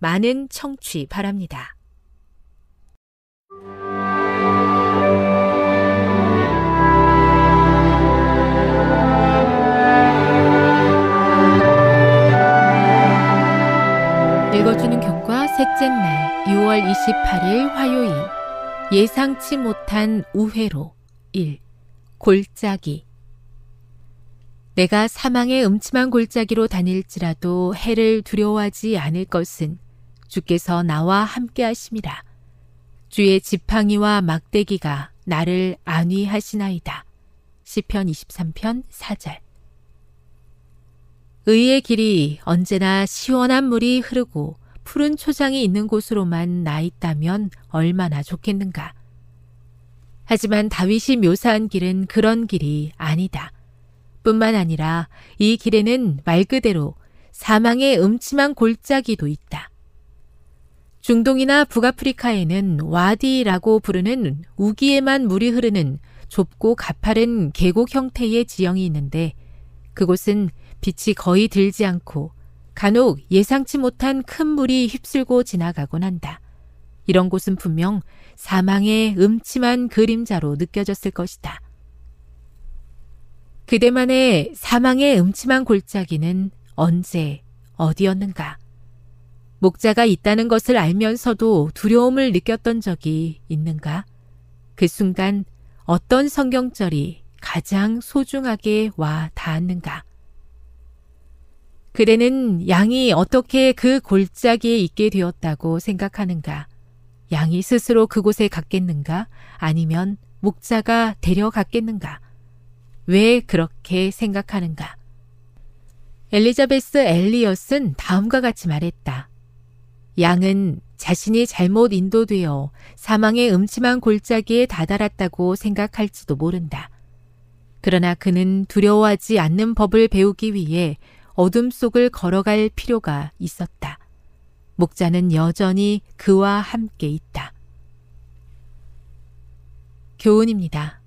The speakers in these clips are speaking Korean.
많은 청취 바랍니다. 읽어주는 교과 셋째 날 6월 28일 화요일 예상치 못한 우회로 1. 골짜기 내가 사망의 음침한 골짜기로 다닐지라도 해를 두려워하지 않을 것은 주께서 나와 함께 하심이라. 주의 지팡이와 막대기가 나를 안위하시나이다. 시편 23편 4절 의의 길이 언제나 시원한 물이 흐르고 푸른 초장이 있는 곳으로만 나 있다면 얼마나 좋겠는가. 하지만 다윗이 묘사한 길은 그런 길이 아니다. 뿐만 아니라 이 길에는 말 그대로 사망의 음침한 골짜기도 있다. 중동이나 북아프리카에는 와디라고 부르는 우기에만 물이 흐르는 좁고 가파른 계곡 형태의 지형이 있는데 그곳은 빛이 거의 들지 않고 간혹 예상치 못한 큰 물이 휩쓸고 지나가곤 한다. 이런 곳은 분명 사망의 음침한 그림자로 느껴졌을 것이다. 그대만의 사망의 음침한 골짜기는 언제 어디였는가? 목자가 있다는 것을 알면서도 두려움을 느꼈던 적이 있는가? 그 순간 어떤 성경절이 가장 소중하게 와 닿았는가? 그대는 양이 어떻게 그 골짜기에 있게 되었다고 생각하는가? 양이 스스로 그곳에 갔겠는가? 아니면 목자가 데려갔겠는가? 왜 그렇게 생각하는가? 엘리자베스 엘리엇은 다음과 같이 말했다. 양은 자신이 잘못 인도되어 사망의 음침한 골짜기에 다다랐다고 생각할지도 모른다. 그러나 그는 두려워하지 않는 법을 배우기 위해 어둠 속을 걸어갈 필요가 있었다. 목자는 여전히 그와 함께 있다. 교훈입니다.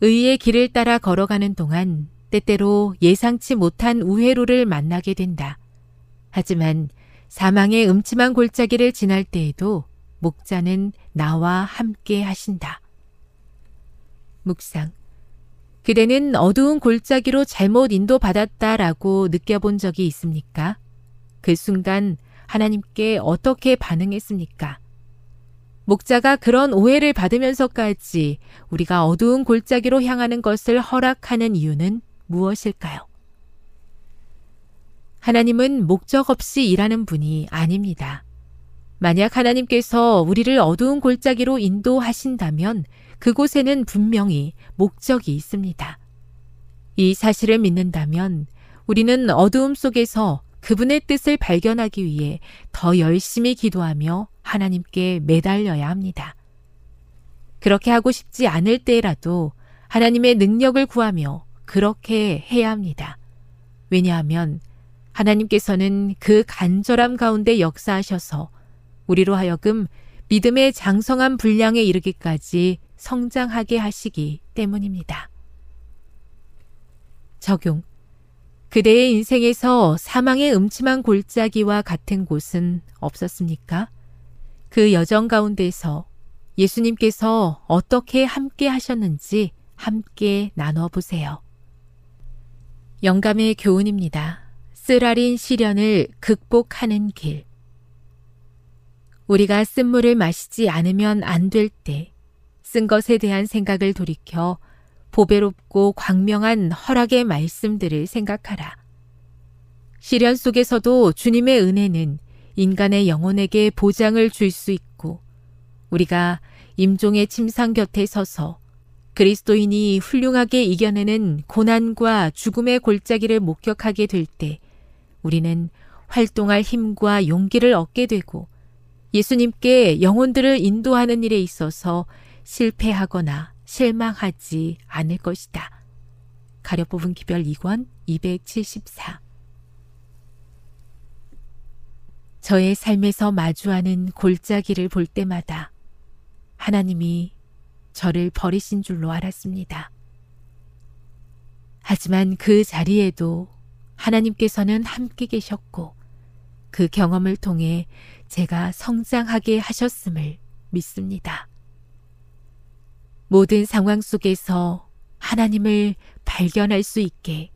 의의 길을 따라 걸어가는 동안 때때로 예상치 못한 우회로를 만나게 된다. 하지만 사망의 음침한 골짜기를 지날 때에도 목자는 나와 함께 하신다. 묵상. 그대는 어두운 골짜기로 잘못 인도받았다라고 느껴본 적이 있습니까? 그 순간 하나님께 어떻게 반응했습니까? 목자가 그런 오해를 받으면서까지 우리가 어두운 골짜기로 향하는 것을 허락하는 이유는 무엇일까요? 하나님은 목적 없이 일하는 분이 아닙니다. 만약 하나님께서 우리를 어두운 골짜기로 인도하신다면 그곳에는 분명히 목적이 있습니다. 이 사실을 믿는다면 우리는 어두움 속에서 그분의 뜻을 발견하기 위해 더 열심히 기도하며 하나님께 매달려야 합니다. 그렇게 하고 싶지 않을 때라도 하나님의 능력을 구하며 그렇게 해야 합니다. 왜냐하면 하나님께서는 그 간절함 가운데 역사하셔서 우리로 하여금 믿음의 장성한 분량에 이르기까지 성장하게 하시기 때문입니다. 적용. 그대의 인생에서 사망의 음침한 골짜기와 같은 곳은 없었습니까? 그 여정 가운데서 예수님께서 어떻게 함께 하셨는지 함께 나눠 보세요. 영감의 교훈입니다. 쓰라린 시련을 극복하는 길. 우리가 쓴물을 마시지 않으면 안 될 때, 쓴 것에 대한 생각을 돌이켜 보배롭고 광명한 허락의 말씀들을 생각하라. 시련 속에서도 주님의 은혜는 인간의 영혼에게 보장을 줄 수 있고, 우리가 임종의 침상 곁에 서서 그리스도인이 훌륭하게 이겨내는 고난과 죽음의 골짜기를 목격하게 될 때, 우리는 활동할 힘과 용기를 얻게 되고, 예수님께 영혼들을 인도하는 일에 있어서 실패하거나 실망하지 않을 것이다. 가려 뽑은 기별 2권 274 저의 삶에서 마주하는 골짜기를 볼 때마다 하나님이 저를 버리신 줄로 알았습니다. 하지만 그 자리에도 하나님께서는 함께 계셨고 그 경험을 통해 제가 성장하게 하셨음을 믿습니다. 모든 상황 속에서 하나님을 발견할 수 있게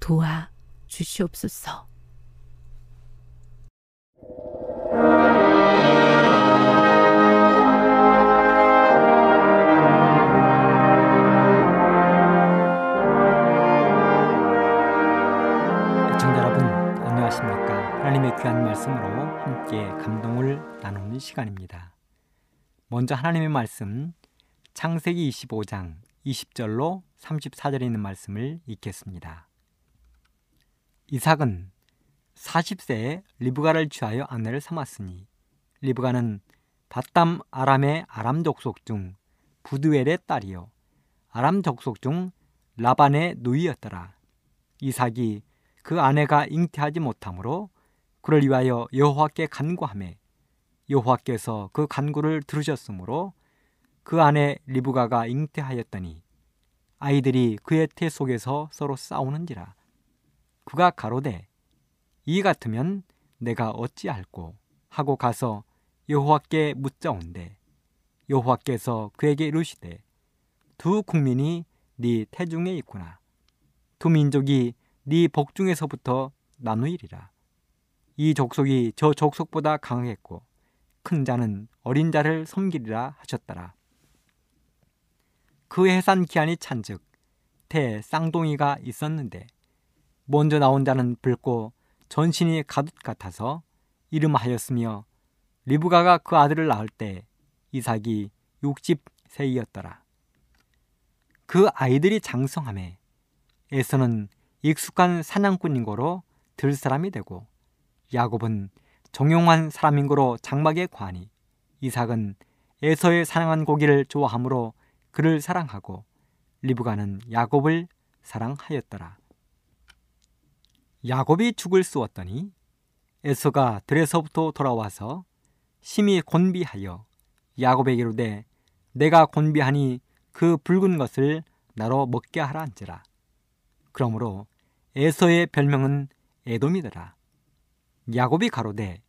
도와 주시옵소서. 먼저 하나님의 말씀 창세기 25장 20절로 34절에 있는 말씀을 읽겠습니다. 이삭은 40세에 리브가를 취하여 아내를 삼았으니 리브가는 바담 아람의 아람 족속 중 부두엘의 딸이요 아람 족속 중 라반의 누이였더라. 이삭이 그 아내가 잉태하지 못하므로 그를 위하여 여호와께 간구하매 여호와께서 그 간구를 들으셨으므로 그 아내 리브가가 잉태하였더니 아이들이 그의 태 속에서 서로 싸우는지라. 그가 가로되 이 같으면 내가 어찌할꼬 하고 가서 여호와께 묻자온대. 여호와께서 그에게 이르시되 두 국민이 네 태중에 있구나. 두 민족이 네 복중에서부터 나누이리라. 이 족속이 저 족속보다 강하겠고 큰 자는 어린 자를 섬기리라 하셨더라 그 해산 기한이 찬즉 태 쌍둥이가 있었는데 먼저 나온 자는 붉고 전신이 가둣 같아서 이름하였으며 리브가가 그 아들을 낳을 때 이삭이 60세이었더라. 그 아이들이 장성함에 에서는 익숙한 사냥꾼인 거로 들 사람이 되고 야곱은 정용한 사람인 거로 장막에 관이 이삭은 에서의 사냥한 고기를 좋아하므로 그를 사랑하고 리브가는 야곱을 사랑하였더라. 야곱이 죽을 쏘았더니 에서가 들에서부터 돌아와서 심히 곤비하여 야곱에게 이르되 내가 곤비하니 그 붉은 것을 나로 먹게 하라 한지라. 그러므로 에서의 별명은 에돔이더라. 야곱이 가로되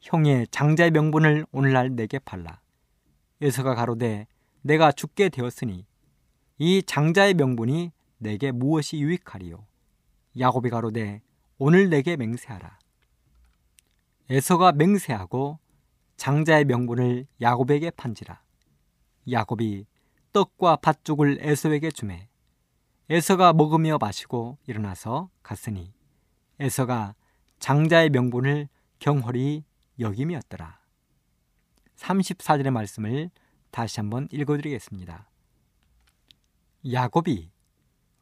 형의 장자의 명분을 오늘날 내게 팔라. 에서가 가로되 내가 죽게 되었으니 이 장자의 명분이 내게 무엇이 유익하리요. 야곱이 가로되 오늘 내게 맹세하라. 에서가 맹세하고 장자의 명분을 야곱에게 판지라. 야곱이 떡과 팥죽을 에서에게 주매 에서가 먹으며 마시고 일어나서 갔으니 에서가 장자의 명분을 경홀히 여김이었더라. 34절의 말씀을 다시 한번 읽어드리겠습니다. 야곱이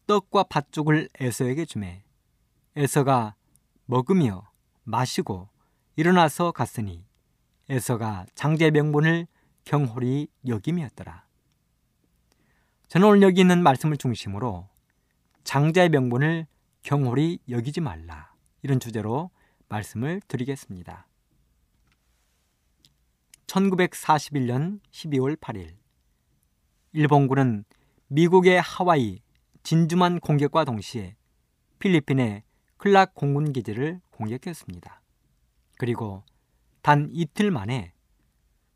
떡과 팥죽을 에서에게 주매 에서가 먹으며 마시고 일어나서 갔으니 에서가 장제 명분을 경홀히 여김이었더라. 저는 오늘 여기 있는 말씀을 중심으로 장자의 명분을 경홀히 여기지 말라 이런 주제로 말씀을 드리겠습니다. 1941년 12월 8일 일본군은 미국의 하와이 진주만 공격과 동시에 필리핀의 클락 공군 기지를 공격했습니다. 그리고 단 이틀 만에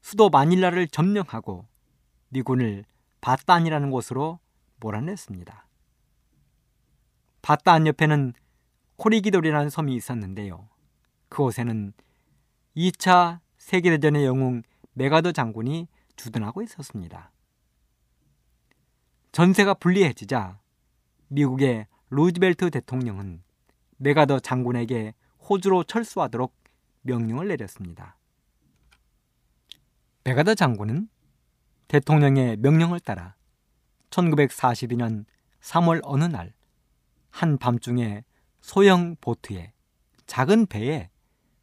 수도 마닐라를 점령하고 미군을 바탄이라는 곳으로 몰아냈습니다. 바탄 옆에는 코리기돌이라는 섬이 있었는데요. 그곳에는 2차 세계대전의 영웅 메가더 장군이 주둔하고 있었습니다. 전세가 불리해지자 미국의 루즈벨트 대통령은 메가더 장군에게 호주로 철수하도록 명령을 내렸습니다. 메가더 장군은 대통령의 명령을 따라 1942년 3월 어느 날 한밤중에 소형 보트에 작은 배에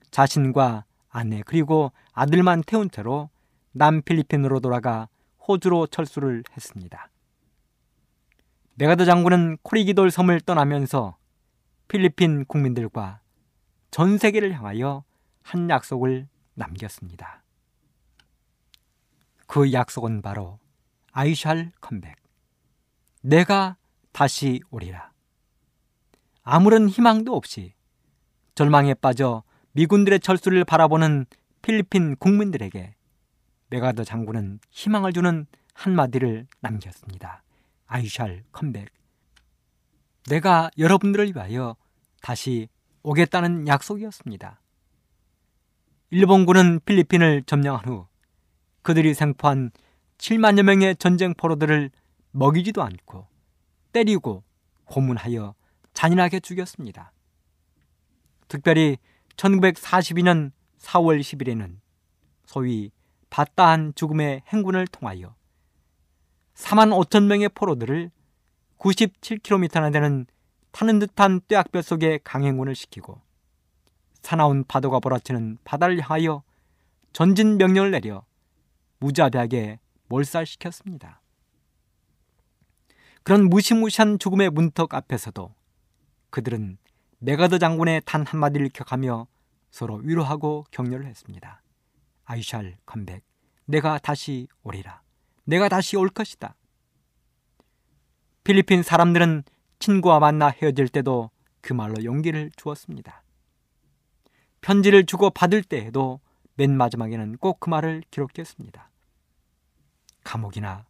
자신과 아내 그리고 아들만 태운 채로 남필리핀으로 돌아가 호주로 철수를 했습니다. 메가더 장군은 코리기돌 섬을 떠나면서 필리핀 국민들과 전 세계를 향하여 한 약속을 남겼습니다. 그 약속은 바로 아이샬 컴백. 내가 다시 오리라. 아무런 희망도 없이 절망에 빠져 미군들의 철수를 바라보는 필리핀 국민들에게 메가더 장군은 희망을 주는 한마디를 남겼습니다. 아이샬 컴백. 내가 여러분들을 위하여 다시 오겠다는 약속이었습니다. 일본군은 필리핀을 점령한 후 그들이 생포한 7만여 명의 전쟁 포로들을 먹이지도 않고 때리고 고문하여 잔인하게 죽였습니다. 특별히 1942년 4월 10일에는 소위 바따한 죽음의 행군을 통하여 4만 5천 명의 포로들을 97km나 되는 타는 듯한 뙤약볕 속에 강행군을 시키고 사나운 파도가 몰아치는 바다를 향하여 전진 명령을 내려 무자비하게 몰살시켰습니다. 그런 무시무시한 죽음의 문턱 앞에서도 그들은 메가더 장군의 단 한마디를 기억하며 서로 위로하고 격려를 했습니다. 아이샬 컴백, 내가 다시 오리라. 내가 다시 올 것이다. 필리핀 사람들은 친구와 만나 헤어질 때도 그 말로 용기를 주었습니다. 편지를 주고 받을 때에도 맨 마지막에는 꼭 그 말을 기록했습니다. 감옥이나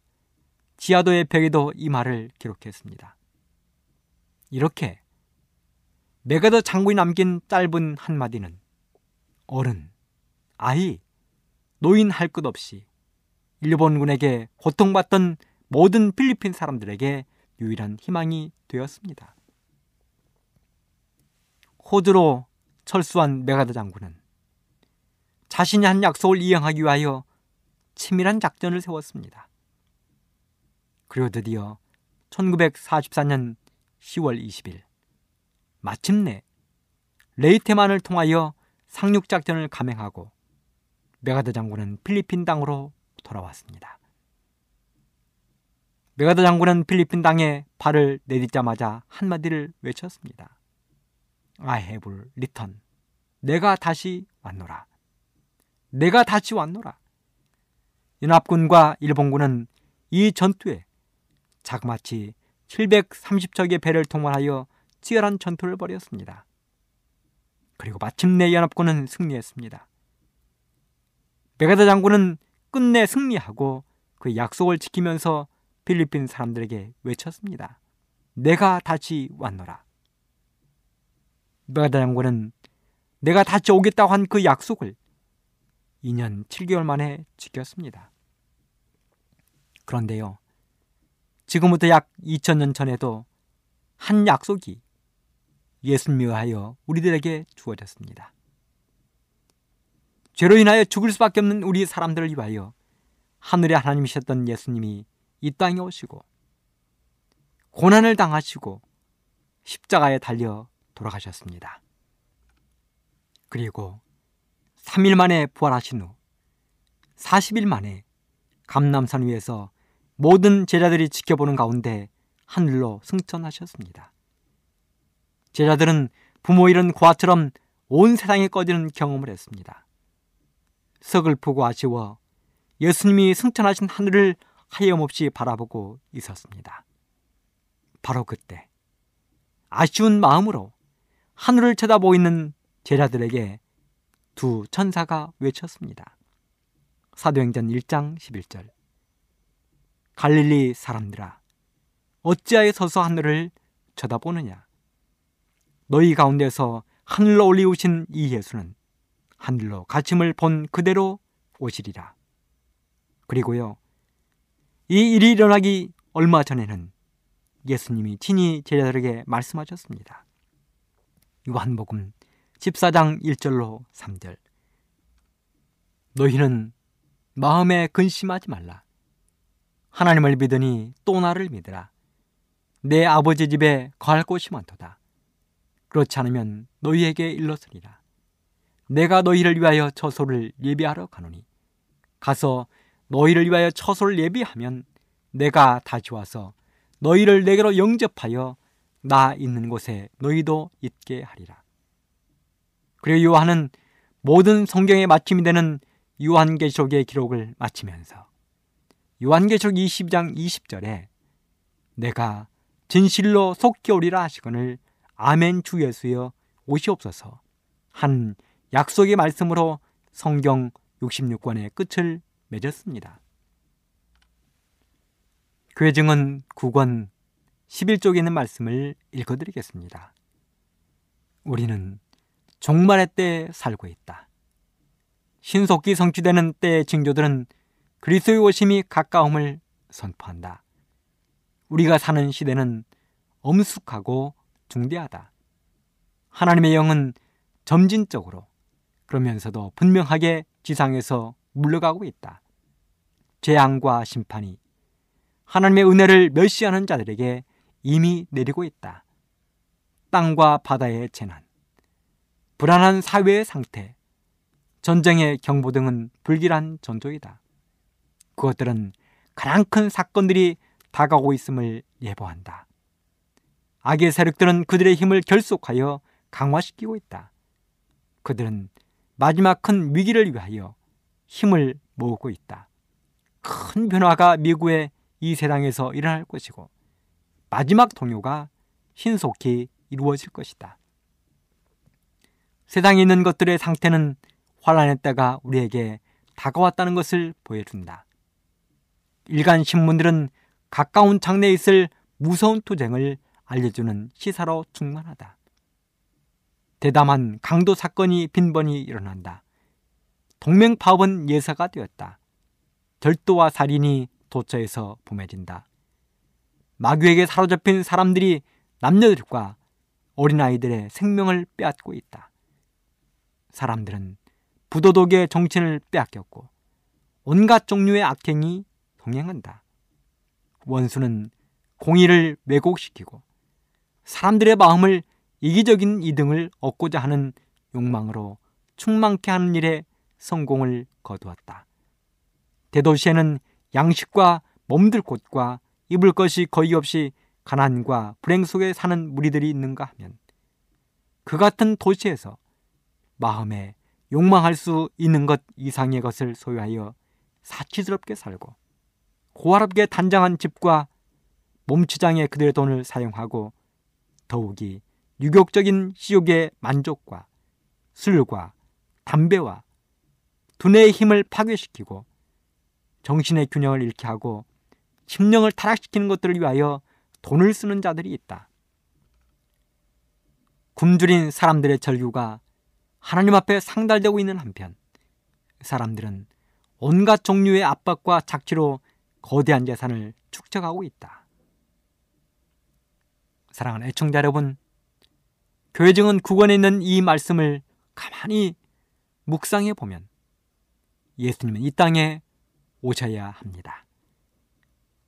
지하도의 벽에도 이 말을 기록했습니다. 이렇게 메가더 장군이 남긴 짧은 한마디는 어른, 아이, 노인 할 것 없이 일본군에게 고통받던 모든 필리핀 사람들에게 유일한 희망이 되었습니다. 호주로 철수한 맥아더 장군은 자신이 한 약속을 이행하기 위하여 치밀한 작전을 세웠습니다. 그리고 드디어 1944년 10월 20일 마침내 레이테만을 통하여 상륙작전을 감행하고 맥아더 장군은 필리핀 땅으로 돌아왔습니다. 맥아더 장군은 필리핀 땅에 발을 내딛자마자 한마디를 외쳤습니다. I have returned. 내가 다시 왔노라. 내가 다시 왔노라. 연합군과 일본군은 이 전투에 자그마치 730척의 배를 통과하여 치열한 전투를 벌였습니다. 그리고 마침내 연합군은 승리했습니다. 메가더 장군은 끝내 승리하고 그 약속을 지키면서 필리핀 사람들에게 외쳤습니다. 내가 다시 왔노라. 메가더 장군은 내가 다시 오겠다고 한 그 약속을 2년 7개월 만에 지켰습니다. 그런데요, 지금부터 약 2000년 전에도 한 약속이 예수님을 위하여 우리들에게 주어졌습니다. 죄로 인하여 죽을 수밖에 없는 우리 사람들을 위하여 하늘의 하나님이셨던 예수님이 이 땅에 오시고 고난을 당하시고 십자가에 달려 돌아가셨습니다. 그리고 3일 만에 부활하신 후 40일 만에 감남산 위에서 모든 제자들이 지켜보는 가운데 하늘로 승천하셨습니다. 제자들은 부모 잃은 고아처럼 온 세상에 꺼지는 경험을 했습니다. 서글프고 아쉬워 예수님이 승천하신 하늘을 하염없이 바라보고 있었습니다. 바로 그때 아쉬운 마음으로 하늘을 쳐다보고 있는 제자들에게 두 천사가 외쳤습니다. 사도행전 1장 11절 갈릴리 사람들아 어찌하여 서서 하늘을 쳐다보느냐 너희 가운데서 하늘로 올리우신 이 예수는 하늘로 가침을 본 그대로 오시리라. 그리고요, 이 일이 일어나기 얼마 전에는 예수님이 친히 제자들에게 말씀하셨습니다. 요한복음 14장 1절로 3절. 너희는 마음에 근심하지 말라. 하나님을 믿으니 또 나를 믿으라. 내 아버지 집에 거할 곳이 많도다. 그렇지 않으면 너희에게 일렀으리라. 내가 너희를 위하여 처소를 예비하러 가노니 가서 너희를 위하여 처소를 예비하면 내가 다시 와서 너희를 내게로 영접하여 나 있는 곳에 너희도 있게 하리라. 그리고 요한은 모든 성경의 마침이 되는 요한계시록의 기록을 마치면서 요한계시록 20장 20절에 내가 진실로 속히 오리라 하시거늘 아멘 주 예수여 오시옵소서 한 약속의 말씀으로 성경 66권의 끝을 맺었습니다. 교회증은 9권 11쪽에 있는 말씀을 읽어드리겠습니다. 우리는 종말의 때에 살고 있다. 신속히 성취되는 때의 징조들은 그리스도의 오심이 가까움을 선포한다. 우리가 사는 시대는 엄숙하고 중대하다. 하나님의 영은 점진적으로 그러면서도 분명하게 지상에서 물러가고 있다. 재앙과 심판이 하나님의 은혜를 멸시하는 자들에게 이미 내리고 있다. 땅과 바다의 재난, 불안한 사회의 상태, 전쟁의 경보 등은 불길한 전조이다. 그것들은 가장 큰 사건들이 다가오고 있음을 예보한다. 악의 세력들은 그들의 힘을 결속하여 강화시키고 있다. 그들은 마지막 큰 위기를 위하여 힘을 모으고 있다. 큰 변화가 미국의 이 세상에서 일어날 것이고 마지막 동요가 신속히 이루어질 것이다. 세상에 있는 것들의 상태는 환란의 때가 우리에게 다가왔다는 것을 보여준다. 일간 신문들은 가까운 장래에 있을 무서운 투쟁을 알려주는 시사로 충만하다. 대담한 강도 사건이 빈번히 일어난다. 동맹 파업은 예사가 되었다. 절도와 살인이 도처에서 붐해진다. 마귀에게 사로잡힌 사람들이 남녀들과 어린아이들의 생명을 빼앗고 있다. 사람들은 부도덕의 정신을 빼앗겼고 온갖 종류의 악행이 동행한다. 원수는 공의를 왜곡시키고 사람들의 마음을 이기적인 이등을 얻고자 하는 욕망으로 충만케 하는 일에 성공을 거두었다. 대도시에는 양식과 몸들 곳과 입을 것이 거의 없이 가난과 불행 속에 사는 무리들이 있는가 하면 그 같은 도시에서 마음에 욕망할 수 있는 것 이상의 것을 소유하여 사치스럽게 살고 고아롭게 단장한 집과 몸치장에 그들의 돈을 사용하고 더욱이 유격적인 시욕의 만족과 술과 담배와 두뇌의 힘을 파괴시키고 정신의 균형을 잃게 하고 심령을 타락시키는 것들을 위하여 돈을 쓰는 자들이 있다. 굶주린 사람들의 절규가 하나님 앞에 상달되고 있는 한편 사람들은 온갖 종류의 압박과 착취로 거대한 재산을 축적하고 있다. 사랑하는 애청자 여러분, 교회 증은 구권에 있는 이 말씀을 가만히 묵상해 보면 예수님은 이 땅에 오셔야 합니다.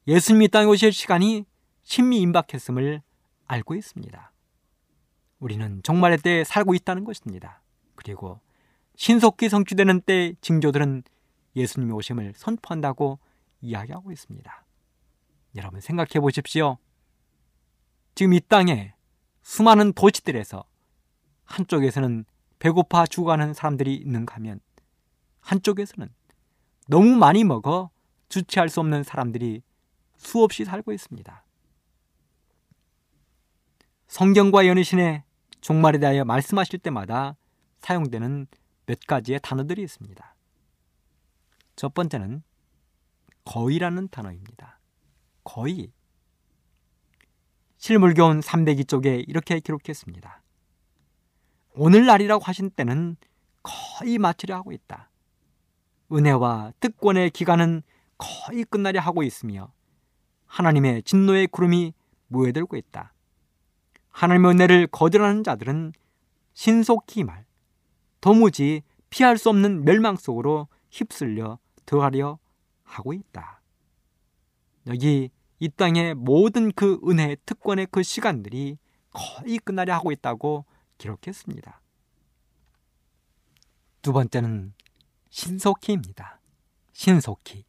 예수님이 땅에 오실 시간이 신미 임박했음을 알고 있습니다. 우리는 종말의 때에 살고 있다는 것입니다. 그리고 신속히 성취되는 때 징조들은 예수님의 오심을 선포한다고 이야기하고 있습니다. 여러분 생각해 보십시오. 지금 이 땅에 수많은 도시들에서 한쪽에서는 배고파 죽어가는 사람들이 있는가 하면 한쪽에서는 너무 많이 먹어 주체할 수 없는 사람들이 수없이 살고 있습니다. 성경과 연희신의 종말에 대하여 말씀하실 때마다 사용되는 몇 가지의 단어들이 있습니다. 첫 번째는 거의라는 단어입니다. 거의. 실물교훈 302쪽에 이렇게 기록했습니다. 오늘날이라고 하신 때는 거의 마치려 하고 있다. 은혜와 특권의 기간은 거의 끝나려 하고 있으며 하나님의 진노의 구름이 모여들고 있다. 하나님의 은혜를 거절하는 자들은 신속히 말, 도무지 피할 수 없는 멸망 속으로 휩쓸려 들어가려 하고 있다. 여기 이 땅의 모든 그 은혜의 특권의 그 시간들이 거의 끝나려 하고 있다고 기록했습니다. 두 번째는 신속히입니다. 신속히.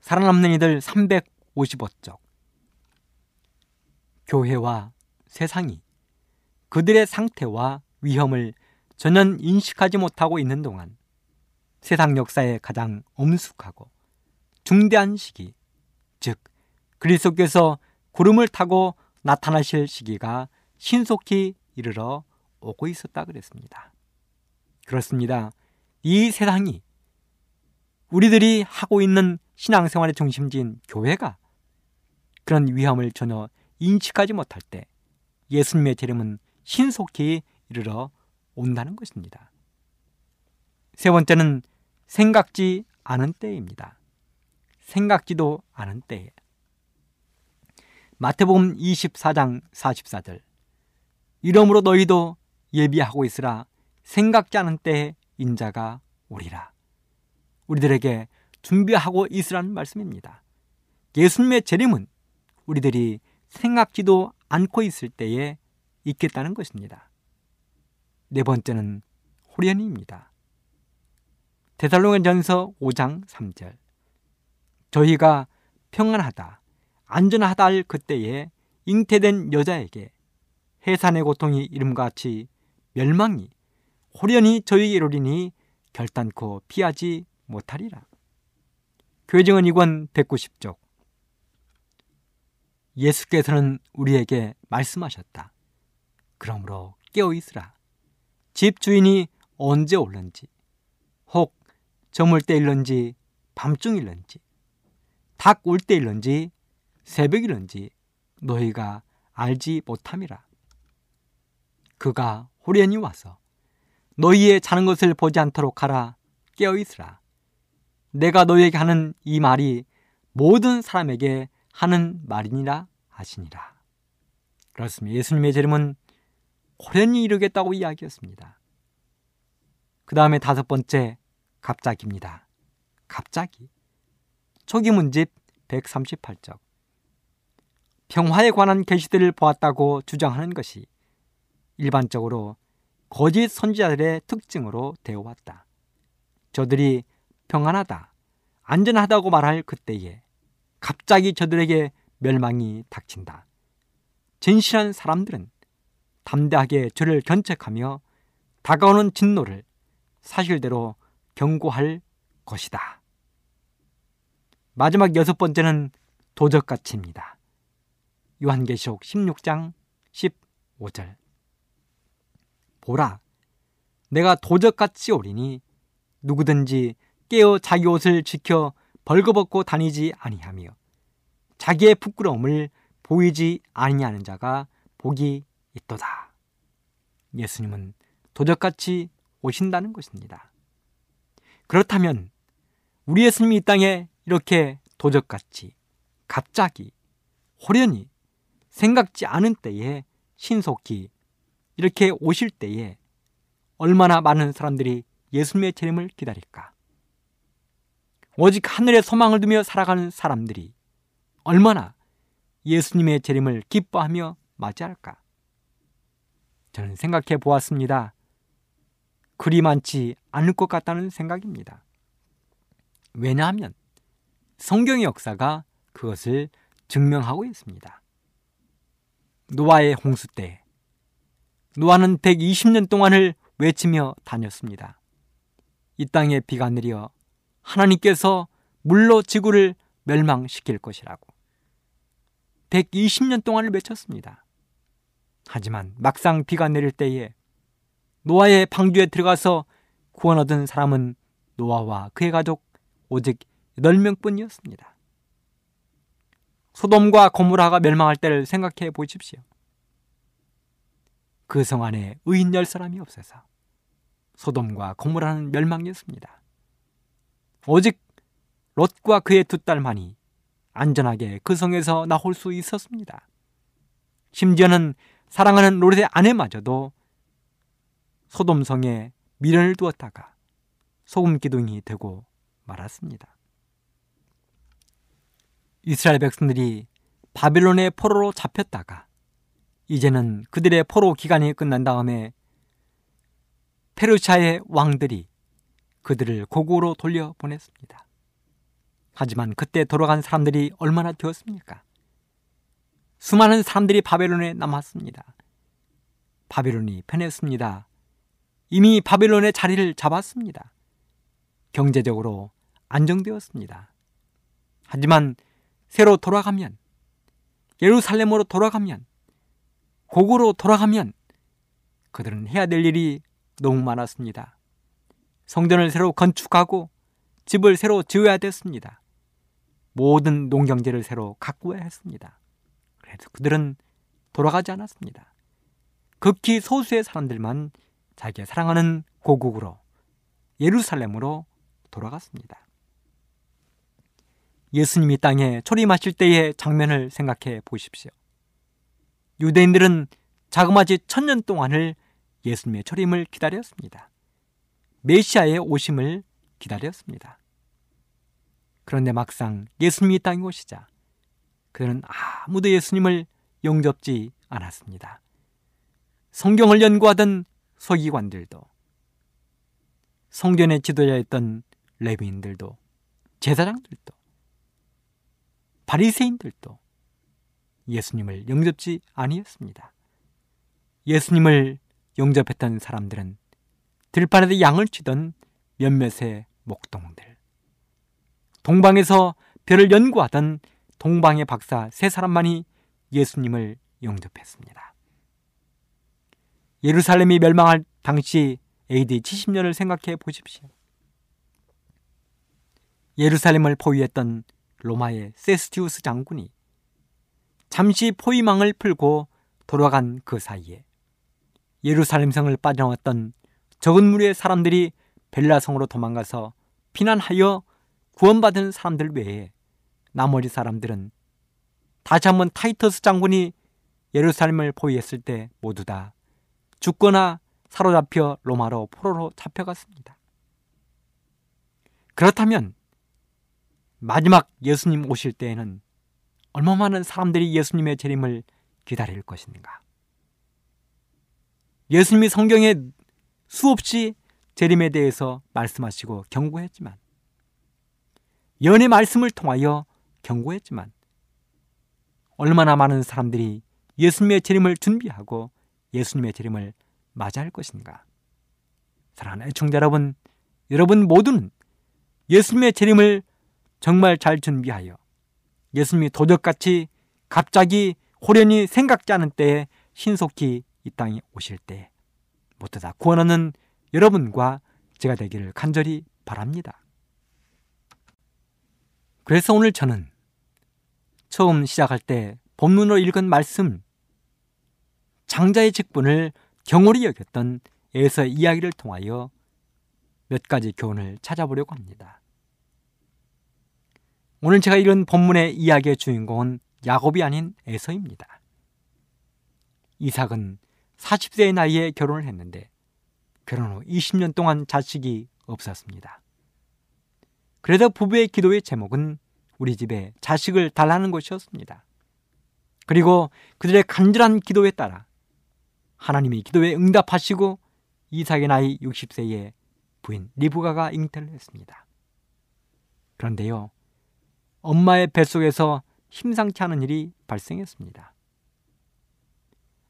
살아남는 이들 355쪽. 교회와 세상이 그들의 상태와 위험을 전혀 인식하지 못하고 있는 동안 세상 역사의 가장 엄숙하고 중대한 시기, 즉 그리스도께서 구름을 타고 나타나실 시기가 신속히 이르러 오고 있었다 그랬습니다. 그렇습니다. 이 세상이 우리들이 하고 있는 신앙생활의 중심지인 교회가 그런 위험을 전혀 인식하지 못할 때 예수님의 재림은 신속히 이르러 온다는 것입니다. 세 번째는 생각지 않은 때입니다. 생각지도 않은 때에 마태복음 24장 44절 이러므로 너희도 예비하고 있으라 생각지 않은 때에 인자가 오리라. 우리들에게 준비하고 있으라는 말씀입니다. 예수님의 재림은 우리들이 생각지도 않고 있을 때에 있겠다는 것입니다. 네 번째는 호련입니다. 데살로니전서 5장 3절 저희가 평안하다 안전하다 할 그때에 잉태된 여자에게 해산의 고통이 이름같이 멸망이 호련히 저희에게 이르리니 결단코 피하지 못하리라. 교정은 이권 190쪽 예수께서는 우리에게 말씀하셨다. 그러므로 깨어 있으라. 집 주인이 언제 올는지, 혹 저물 때일런지 밤중일런지, 닭올 때일런지 새벽일런지 너희가 알지 못함이라. 그가 호련히 와서 너희의 자는 것을 보지 않도록 하라 깨어 있으라. 내가 너희에게 하는 이 말이 모든 사람에게 하는 말이니라 하시니라. 그렇습니다. 예수님의 재림은 호련히 이르겠다고 이야기했습니다. 그 다음에 다섯 번째 갑자기입니다. 갑자기. 초기 문집 138쪽. 평화에 관한 계시들을 보았다고 주장하는 것이 일반적으로 거짓 선지자들의 특징으로 되어 왔다. 저들이 평안하다, 안전하다고 말할 그때에 갑자기 저들에게 멸망이 닥친다. 진실한 사람들은 담대하게 저를 견책하며 다가오는 진노를 사실대로 경고할 것이다. 마지막 여섯 번째는 도적가치입니다. 요한계시록 16장 15절 보라 내가 도적같이 오리니 누구든지 깨어 자기 옷을 지켜 벌거벗고 다니지 아니하며 자기의 부끄러움을 보이지 아니하는 자가 복이 있도다. 예수님은 도적같이 오신다는 것입니다. 그렇다면 우리 예수님이 이 땅에 이렇게 도적같이 갑자기 호련히 생각지 않은 때에 신속히 이렇게 오실 때에 얼마나 많은 사람들이 예수님의 재림을 기다릴까? 오직 하늘의 소망을 두며 살아가는 사람들이 얼마나 예수님의 재림을 기뻐하며 맞이할까? 저는 생각해 보았습니다. 그리 많지 않을 것 같다는 생각입니다. 왜냐하면 성경의 역사가 그것을 증명하고 있습니다. 노아의 홍수 때 노아는 120년 동안을 외치며 다녔습니다. 이 땅에 비가 내려 하나님께서 물로 지구를 멸망시킬 것이라고 120년 동안을 외쳤습니다. 하지만 막상 비가 내릴 때에 노아의 방주에 들어가서 구원 얻은 사람은 노아와 그의 가족 오직 8명뿐이었습니다. 소돔과 고무라가 멸망할 때를 생각해 보십시오. 그 성 안에 의인 열 사람이 없어서 소돔과 고무라는 멸망이었습니다. 오직 롯과 그의 두 딸만이 안전하게 그 성에서 나올 수 있었습니다. 심지어는 사랑하는 롯의 아내마저도 소돔성에 미련을 두었다가 소금 기둥이 되고 말았습니다. 이스라엘 백성들이 바빌론의 포로로 잡혔다가 이제는 그들의 포로 기간이 끝난 다음에 페르시아의 왕들이 그들을 고국으로 돌려보냈습니다. 하지만 그때 돌아간 사람들이 얼마나 되었습니까? 수많은 사람들이 바벨론에 남았습니다. 바벨론이 편했습니다. 이미 바벨론의 자리를 잡았습니다. 경제적으로 안정되었습니다. 하지만 새로 돌아가면 예루살렘으로 돌아가면 고구로 돌아가면 그들은 해야 될 일이 너무 많았습니다. 성전을 새로 건축하고 집을 새로 지어야 됐습니다. 모든 농경지를 새로 가꾸어야 했습니다. 그래서 그들은 돌아가지 않았습니다. 극히 소수의 사람들만 자기가 사랑하는 고국으로 예루살렘으로 돌아갔습니다. 예수님이 땅에 초림하실 때의 장면을 생각해 보십시오. 유대인들은 자그마치 천년 동안을 예수님의 초림을 기다렸습니다. 메시아의 오심을 기다렸습니다. 그런데 막상 예수님이 땅에 오시자 그들은 아무도 예수님을 영접지 않았습니다. 성경을 연구하던 서기관들도 성전의 지도자였던 레비인들도 제사장들도 바리새인들도 예수님을 영접지 아니었습니다. 예수님을 영접했던 사람들은 들판에서 양을 치던 몇몇의 목동들, 동방에서 별을 연구하던 동방의 박사 세 사람만이 예수님을 영접했습니다. 예루살렘이 멸망할 당시 AD 70년을 생각해 보십시오. 예루살렘을 포위했던 로마의 세스티우스 장군이 잠시 포위망을 풀고 돌아간 그 사이에 예루살렘 성을 빠져나왔던 적은 무리의 사람들이 벨라성으로 도망가서 피난하여 구원받은 사람들 외에 나머지 사람들은 다시 한번 타이터스 장군이 예루살렘을 포위했을 때 모두 다 죽거나 사로잡혀 로마로 포로로 잡혀갔습니다. 그렇다면 마지막 예수님 오실 때에는 얼마 많은 사람들이 예수님의 재림을 기다릴 것인가? 예수님이 성경에 수없이 재림에 대해서 말씀하시고 경고했지만 연의 말씀을 통하여 경고했지만 얼마나 많은 사람들이 예수님의 재림을 준비하고 예수님의 재림을 맞이할 것인가? 사랑하는 애청자 여러분, 여러분 모두는 예수님의 재림을 정말 잘 준비하여 예수님이 도적같이 갑자기 호련히 생각지 않은 때에 신속히 이 땅에 오실 때 모두 다 구원 얻는 여러분과 제가 되기를 간절히 바랍니다. 그래서 오늘 저는 처음 시작할 때 본문으로 읽은 말씀 장자의 직분을 경홀히 여겼던 에서 이야기를 통하여 몇 가지 교훈을 찾아보려고 합니다. 오늘 제가 읽은 본문의 이야기의 주인공은 야곱이 아닌 에서입니다. 이삭은 40세의 나이에 결혼을 했는데 결혼 후 20년 동안 자식이 없었습니다. 그래서 부부의 기도의 제목은 우리 집에 자식을 달라는 것이었습니다. 그리고 그들의 간절한 기도에 따라 하나님이 기도에 응답하시고 이삭의 나이 60세에 부인 리브가가 잉태를 했습니다. 그런데요, 엄마의 뱃속에서 심상치 않은 일이 발생했습니다.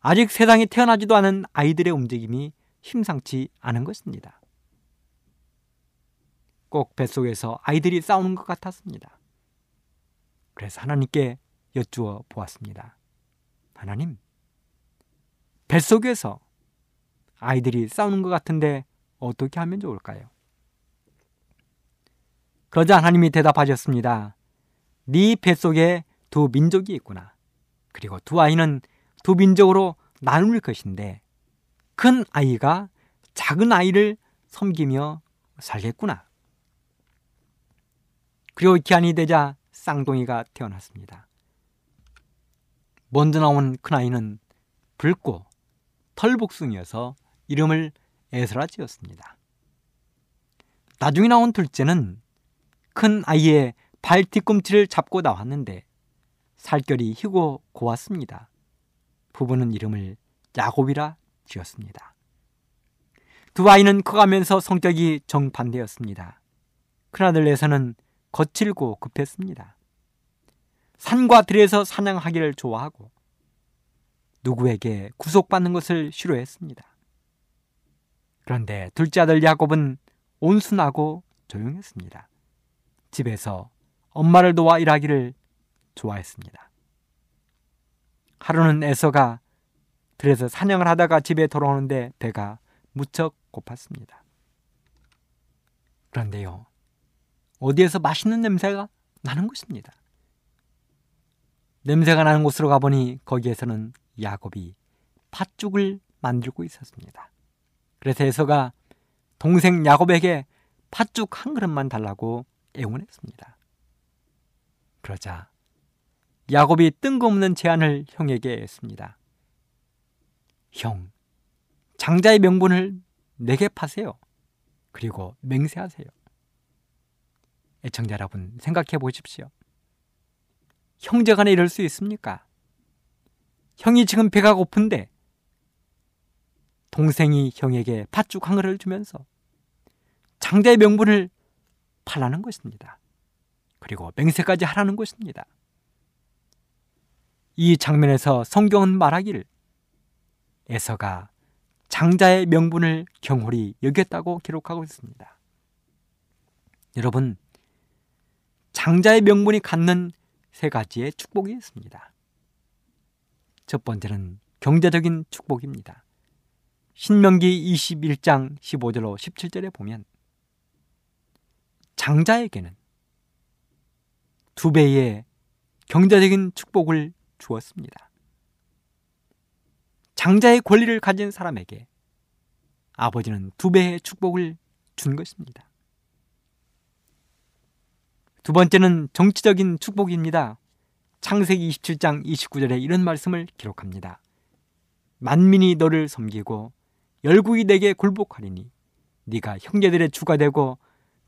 아직 세상에 태어나지도 않은 아이들의 움직임이 심상치 않은 것입니다. 꼭 뱃속에서 아이들이 싸우는 것 같았습니다. 그래서 하나님께 여쭈어 보았습니다. 하나님, 뱃속에서 아이들이 싸우는 것 같은데 어떻게 하면 좋을까요? 그러자 하나님이 대답하셨습니다. 네 뱃속에 두 민족이 있구나. 그리고 두 아이는 두 민족으로 나눌 것인데 큰 아이가 작은 아이를 섬기며 살겠구나. 그리고 기한이 되자 쌍둥이가 태어났습니다. 먼저 나온 큰아이는 붉고 털복숭이어서 이름을 에스라 지었습니다. 나중에 나온 둘째는 큰 아이의 발 뒤꿈치를 잡고 나왔는데 살결이 희고 고왔습니다. 부부는 이름을 야곱이라 지었습니다. 두 아이는 커가면서 성격이 정반대였습니다. 큰아들에서는 거칠고 급했습니다. 산과 들에서 사냥하기를 좋아하고 누구에게 구속받는 것을 싫어했습니다. 그런데 둘째 아들 야곱은 온순하고 조용했습니다. 집에서 엄마를 도와 일하기를 좋아했습니다. 하루는 에서가 들에서 사냥을 하다가 집에 돌아오는데 배가 무척 고팠습니다. 그런데요, 어디에서 맛있는 냄새가 나는 것입니다. 냄새가 나는 곳으로 가보니 거기에서는 야곱이 팥죽을 만들고 있었습니다. 그래서 에서가 동생 야곱에게 팥죽 한 그릇만 달라고 애원했습니다. 그러자 야곱이 뜬금없는 제안을 형에게 했습니다. 형, 장자의 명분을 내게 파세요. 그리고 맹세하세요. 애청자 여러분, 생각해 보십시오. 형제 간에 이럴 수 있습니까? 형이 지금 배가 고픈데 동생이 형에게 팥죽 한 그릇을 주면서 장자의 명분을 팔라는 것입니다. 그리고 맹세까지 하라는 것입니다. 이 장면에서 성경은 말하기를 에서가 장자의 명분을 경홀히 여겼다고 기록하고 있습니다. 여러분, 장자의 명분이 갖는 세 가지의 축복이 있습니다. 첫 번째는 경제적인 축복입니다. 신명기 21장 15절로 17절에 보면 장자에게는 두 배의 경제적인 축복을 주었습니다. 장자의 권리를 가진 사람에게 아버지는 두 배의 축복을 준 것입니다. 두 번째는 정치적인 축복입니다. 창세기 27장 29절에 이런 말씀을 기록합니다. 만민이 너를 섬기고 열국이 내게 굴복하리니 네가 형제들의 주가 되고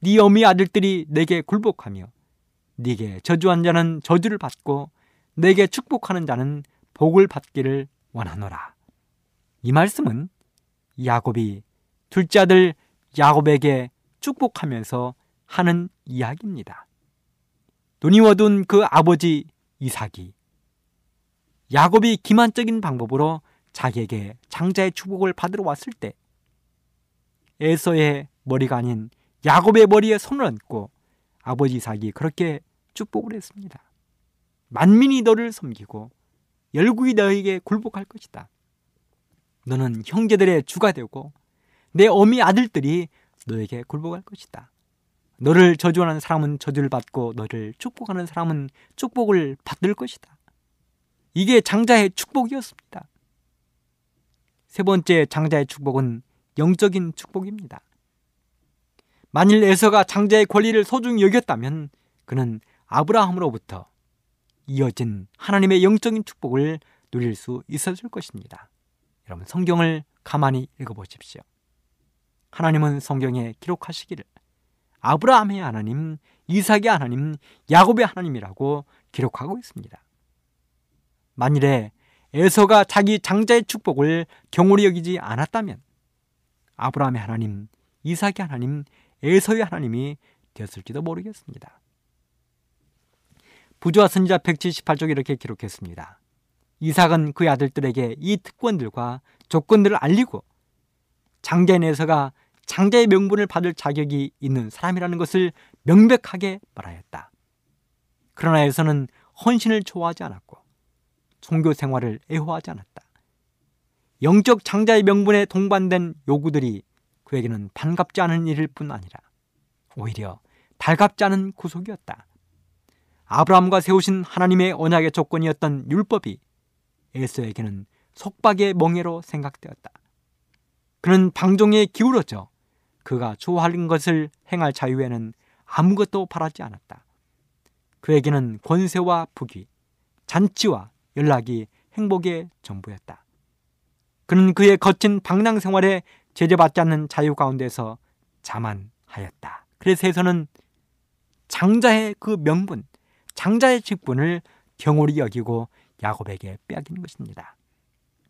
네 어미 아들들이 내게 굴복하며 네게 저주한 자는 저주를 받고 내게 축복하는 자는 복을 받기를 원하노라. 이 말씀은 야곱이 둘째 아들 야곱에게 축복하면서 하는 이야기입니다. 눈이 어두운 그 아버지 이삭이 야곱이 기만적인 방법으로 자기에게 장자의 축복을 받으러 왔을 때 에서의 머리가 아닌 야곱의 머리에 손을 얹고 아버지 이삭이 그렇게 축복을 했습니다. 만민이 너를 섬기고 열국이 너에게 굴복할 것이다. 너는 형제들의 주가 되고 내 어미 아들들이 너에게 굴복할 것이다. 너를 저주하는 사람은 저주를 받고 너를 축복하는 사람은 축복을 받을 것이다. 이게 장자의 축복이었습니다. 세 번째 장자의 축복은 영적인 축복입니다. 만일 에서가 장자의 권리를 소중히 여겼다면 그는 아브라함으로부터 이어진 하나님의 영적인 축복을 누릴 수 있었을 것입니다. 여러분 성경을 가만히 읽어보십시오. 하나님은 성경에 기록하시기를 아브라함의 하나님, 이삭의 하나님, 야곱의 하나님이라고 기록하고 있습니다. 만일에 에서가 자기 장자의 축복을 경홀히 여기지 않았다면 아브라함의 하나님, 이삭의 하나님, 에서의 하나님이 되었을지도 모르겠습니다. 부조와 선지자 178쪽 이렇게 기록했습니다. 이삭은 그의 아들들에게 이 특권들과 조건들을 알리고 장자인 에서가 장자의 명분을 받을 자격이 있는 사람이라는 것을 명백하게 말하였다. 그러나 에서는 헌신을 좋아하지 않았고 종교 생활을 애호하지 않았다. 영적 장자의 명분에 동반된 요구들이 그에게는 반갑지 않은 일일 뿐 아니라 오히려 달갑지 않은 구속이었다. 아브라함과 세우신 하나님의 언약의 조건이었던 율법이 에서에게는 속박의 멍해로 생각되었다. 그는 방종에 기울어져 그가 좋아하는 것을 행할 자유에는 아무것도 바라지 않았다. 그에게는 권세와 부귀, 잔치와 연락이 행복의 전부였다. 그는 그의 거친 방랑 생활에 제재받지 않는 자유 가운데서 자만하였다. 그래서 에서는 장자의 그 명분, 장자의 직분을 경홀히 여기고 야곱에게 빼앗긴 것입니다.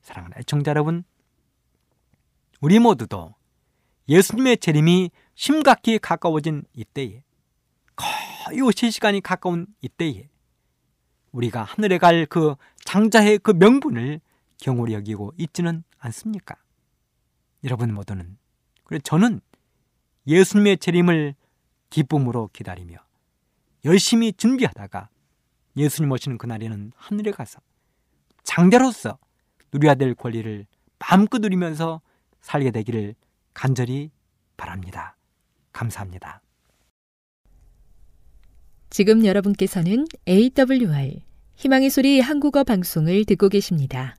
사랑하는 애청자 여러분, 우리 모두도 예수님의 재림이 심각히 가까워진 이때에 거의 오실 시간이 가까운 이때에 우리가 하늘에 갈 그 장자의 그 명분을 경홀히 여기고 있지는 않습니까? 여러분 모두는 그래 저는 예수님의 재림을 기쁨으로 기다리며 열심히 준비하다가 예수님 오시는 그날에는 하늘에 가서 장자로서 누려야 될 권리를 마음껏 누리면서 살게 되기를 간절히 바랍니다. 감사합니다. 지금 여러분께서는 AWR 희망의 소리 한국어 방송을 듣고 계십니다.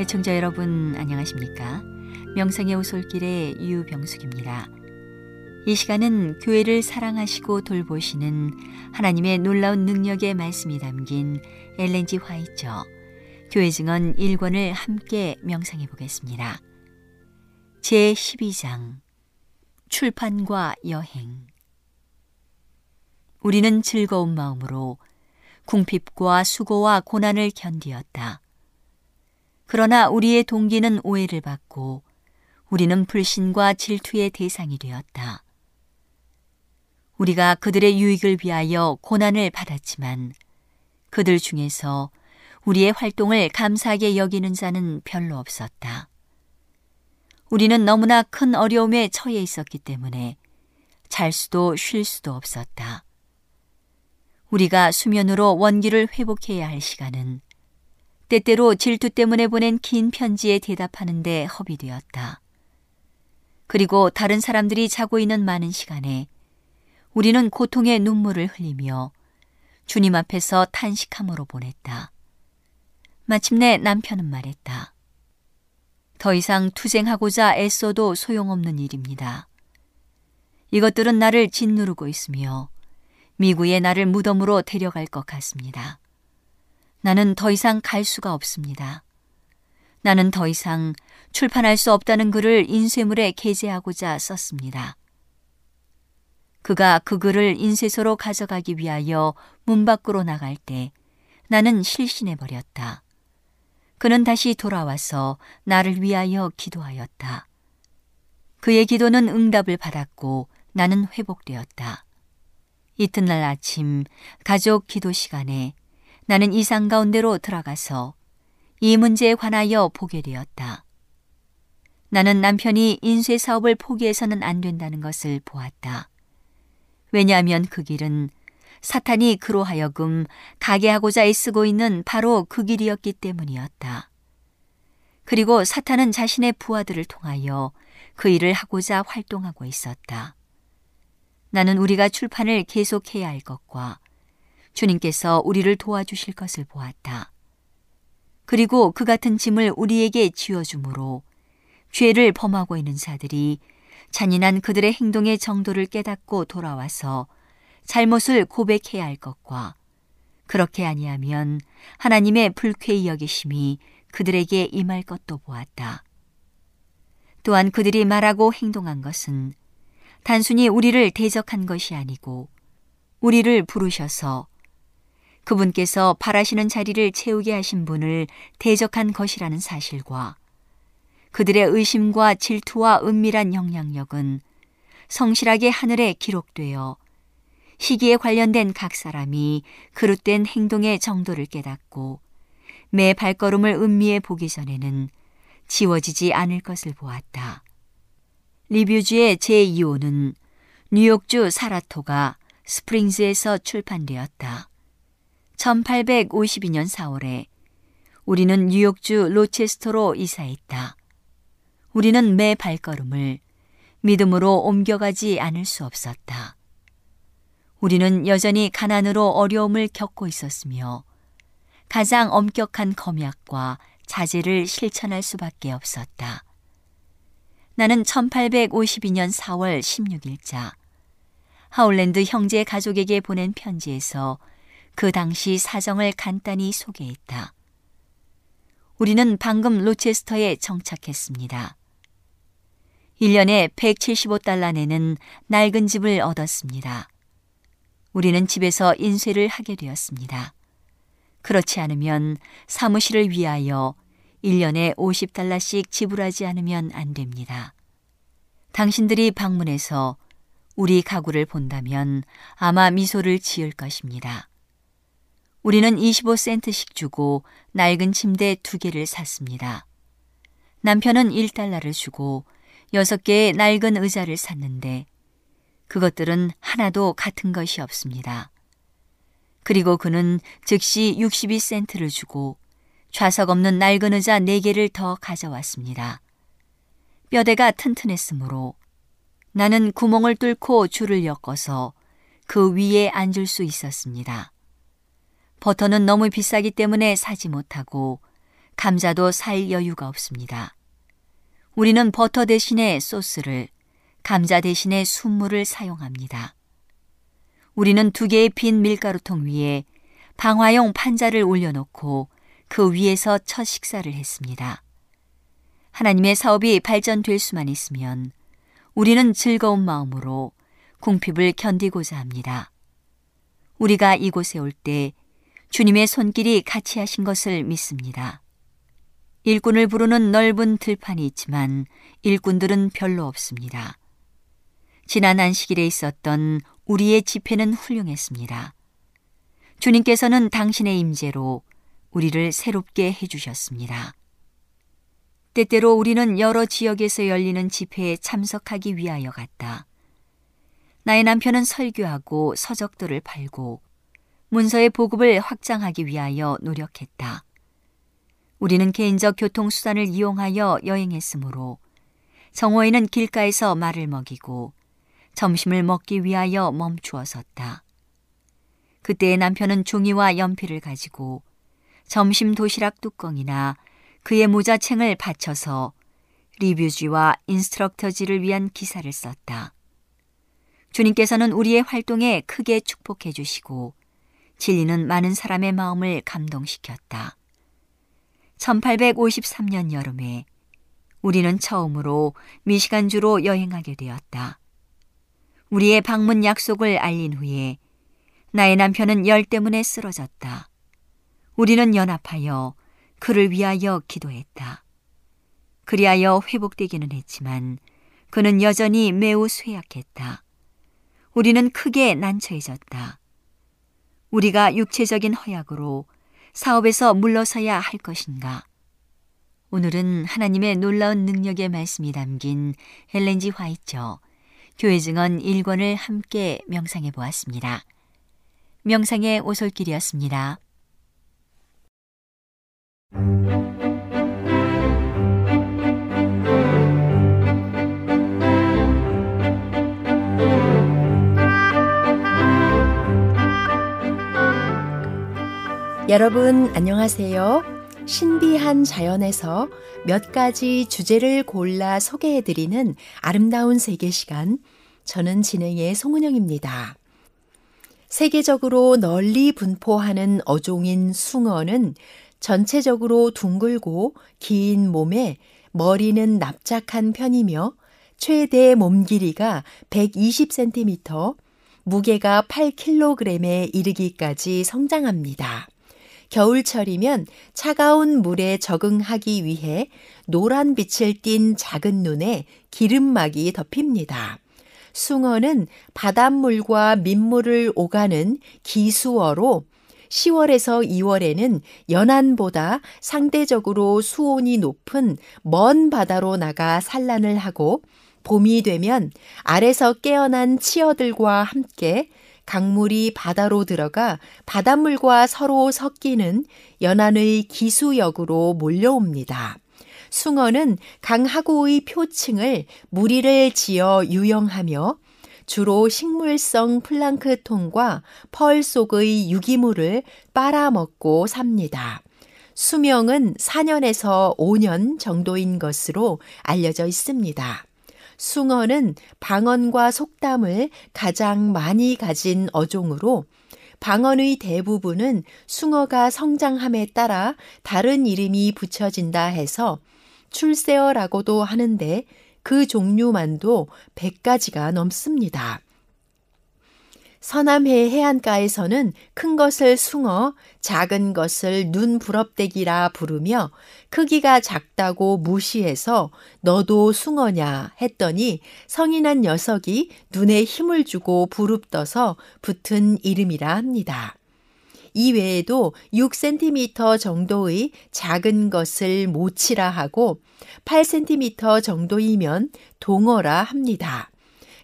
애청자 여러분 안녕하십니까? 명상의 오솔길의 유병숙입니다. 이 시간은 교회를 사랑하시고 돌보시는 하나님의 놀라운 능력의 말씀이 담긴 엘렌지 화이처 교회 증언 1권을 함께 명상해 보겠습니다. 제 12장 출판과 여행 우리는 즐거운 마음으로 궁핍과 수고와 고난을 견디었다. 그러나 우리의 동기는 오해를 받고 우리는 불신과 질투의 대상이 되었다. 우리가 그들의 유익을 위하여 고난을 받았지만 그들 중에서 우리의 활동을 감사하게 여기는 자는 별로 없었다. 우리는 너무나 큰 어려움에 처해 있었기 때문에 잘 수도 쉴 수도 없었다. 우리가 수면으로 원기를 회복해야 할 시간은 때때로 질투 때문에 보낸 긴 편지에 대답하는데 허비되었다. 그리고 다른 사람들이 자고 있는 많은 시간에 우리는 고통의 눈물을 흘리며 주님 앞에서 탄식함으로 보냈다. 마침내 남편은 말했다. 더 이상 투쟁하고자 애써도 소용없는 일입니다. 이것들은 나를 짓누르고 있으며 미구에 나를 무덤으로 데려갈 것 같습니다. 나는 더 이상 갈 수가 없습니다. 나는 더 이상 출판할 수 없다는 글을 인쇄물에 게재하고자 썼습니다. 그가 그 글을 인쇄소로 가져가기 위하여 문 밖으로 나갈 때 나는 실신해 버렸다. 그는 다시 돌아와서 나를 위하여 기도하였다. 그의 기도는 응답을 받았고 나는 회복되었다. 이튿날 아침 가족 기도 시간에 나는 이상 가운데로 들어가서 이 문제에 관하여 보게 되었다. 나는 남편이 인쇄 사업을 포기해서는 안 된다는 것을 보았다. 왜냐하면 그 길은 사탄이 그로 하여금 가게 하고자 애쓰고 있는 바로 그 길이었기 때문이었다. 그리고 사탄은 자신의 부하들을 통하여 그 일을 하고자 활동하고 있었다. 나는 우리가 출판을 계속해야 할 것과 주님께서 우리를 도와주실 것을 보았다. 그리고 그 같은 짐을 우리에게 지어주므로 죄를 범하고 있는 자들이 잔인한 그들의 행동의 정도를 깨닫고 돌아와서 잘못을 고백해야 할 것과 그렇게 아니하면 하나님의 불쾌히 여기심이 그들에게 임할 것도 보았다. 또한 그들이 말하고 행동한 것은 단순히 우리를 대적한 것이 아니고 우리를 부르셔서 그분께서 바라시는 자리를 채우게 하신 분을 대적한 것이라는 사실과 그들의 의심과 질투와 은밀한 영향력은 성실하게 하늘에 기록되어 시기에 관련된 각 사람이 그릇된 행동의 정도를 깨닫고 매 발걸음을 음미해 보기 전에는 지워지지 않을 것을 보았다. 리뷰주의 제2호는 뉴욕주 사라토가 스프링즈에서 출판되었다. 1852년 4월에 우리는 뉴욕주 로체스터로 이사했다. 우리는 매 발걸음을 믿음으로 옮겨가지 않을 수 없었다. 우리는 여전히 가난으로 어려움을 겪고 있었으며 가장 엄격한 검약과 자제를 실천할 수밖에 없었다. 나는 1852년 4월 16일자 하울랜드 형제 가족에게 보낸 편지에서 그 당시 사정을 간단히 소개했다. 우리는 방금 로체스터에 정착했습니다. 1년에 175달러 내는 낡은 집을 얻었습니다. 우리는 집에서 인쇄를 하게 되었습니다. 그렇지 않으면 사무실을 위하여 1년에 50달러씩 지불하지 않으면 안 됩니다. 당신들이 방문해서 우리 가구를 본다면 아마 미소를 지을 것입니다. 우리는 25센트씩 주고 낡은 침대 두 개를 샀습니다. 남편은 1달러를 주고 6개의 낡은 의자를 샀는데 그것들은 하나도 같은 것이 없습니다. 그리고 그는 즉시 62센트를 주고 좌석 없는 낡은 의자 4개를 더 가져왔습니다. 뼈대가 튼튼했으므로 나는 구멍을 뚫고 줄을 엮어서 그 위에 앉을 수 있었습니다. 버터는 너무 비싸기 때문에 사지 못하고 감자도 살 여유가 없습니다. 우리는 버터 대신에 소스를, 감자 대신에 순물을 사용합니다. 우리는 두 개의 빈 밀가루통 위에 방화용 판자를 올려놓고 그 위에서 첫 식사를 했습니다. 하나님의 사업이 발전될 수만 있으면 우리는 즐거운 마음으로 궁핍을 견디고자 합니다. 우리가 이곳에 올 때 주님의 손길이 같이 하신 것을 믿습니다. 일꾼을 부르는 넓은 들판이 있지만 일꾼들은 별로 없습니다. 지난 안식일에 있었던 우리의 집회는 훌륭했습니다. 주님께서는 당신의 임재로 우리를 새롭게 해주셨습니다. 때때로 우리는 여러 지역에서 열리는 집회에 참석하기 위하여 갔다. 나의 남편은 설교하고 서적들을 팔고 문서의 보급을 확장하기 위하여 노력했다. 우리는 개인적 교통수단을 이용하여 여행했으므로 정호에는 길가에서 말을 먹이고 점심을 먹기 위하여 멈추어 섰다. 그때 남편은 종이와 연필을 가지고 점심 도시락 뚜껑이나 그의 모자챙을 받쳐서 리뷰지와 인스트럭터지를 위한 기사를 썼다. 주님께서는 우리의 활동에 크게 축복해 주시고 진리는 많은 사람의 마음을 감동시켰다. 1853년 여름에 우리는 처음으로 미시간주로 여행하게 되었다. 우리의 방문 약속을 알린 후에 나의 남편은 열 때문에 쓰러졌다. 우리는 연합하여 그를 위하여 기도했다. 그리하여 회복되기는 했지만 그는 여전히 매우 쇠약했다. 우리는 크게 난처해졌다. 우리가 육체적인 허약으로 사업에서 물러서야 할 것인가? 오늘은 하나님의 놀라운 능력의 말씀이 담긴 헬렌지 화이처 교회 증언 1권을 함께 명상해 보았습니다. 명상의 오솔길이었습니다. 여러분 안녕하세요. 신비한 자연에서 몇 가지 주제를 골라 소개해드리는 아름다운 세계 시간. 저는 진행의 송은영입니다. 세계적으로 널리 분포하는 어종인 숭어는 전체적으로 둥글고 긴 몸에 머리는 납작한 편이며 최대 몸 길이가 120cm, 무게가 8kg에 이르기까지 성장합니다. 겨울철이면 차가운 물에 적응하기 위해 노란 빛을 띤 작은 눈에 기름막이 덮입니다. 숭어는 바닷물과 민물을 오가는 기수어로 10월에서 2월에는 연안보다 상대적으로 수온이 높은 먼 바다로 나가 산란을 하고 봄이 되면 알에서 깨어난 치어들과 함께 강물이 바다로 들어가 바닷물과 서로 섞이는 연안의 기수역으로 몰려옵니다. 숭어는 강하구의 표층을 무리를 지어 유영하며 주로 식물성 플랑크톤과 펄 속의 유기물을 빨아먹고 삽니다. 수명은 4년에서 5년 정도인 것으로 알려져 있습니다. 숭어는 방언과 속담을 가장 많이 가진 어종으로 방언의 대부분은 숭어가 성장함에 따라 다른 이름이 붙여진다 해서 출세어라고도 하는데 그 종류만도 100가지가 넘습니다. 서남해 해안가에서는 큰 것을 숭어, 작은 것을 눈 부럽대기라 부르며 크기가 작다고 무시해서 너도 숭어냐 했더니 성인한 녀석이 눈에 힘을 주고 부릅떠서 붙은 이름이라 합니다. 이 외에도 6cm 정도의 작은 것을 모치라 하고 8cm 정도이면 동어라 합니다.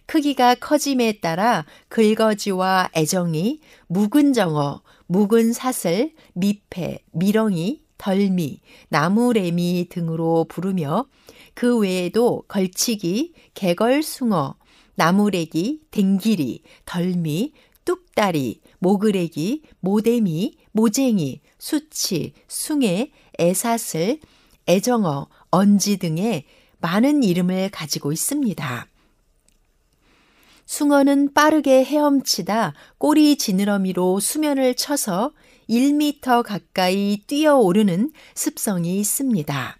크기가 커짐에 따라 긁어지와 애정이, 묵은 정어, 묵은 사슬, 미패, 미렁이, 덜미, 나무래미 등으로 부르며 그 외에도 걸치기, 개걸숭어, 나무래기, 댕기리, 덜미, 뚝다리, 모그래기, 모대미, 모쟁이, 수치, 숭해, 애사슬, 애정어, 언지 등의 많은 이름을 가지고 있습니다. 숭어는 빠르게 헤엄치다 꼬리 지느러미로 수면을 쳐서 1미터 가까이 뛰어오르는 습성이 있습니다.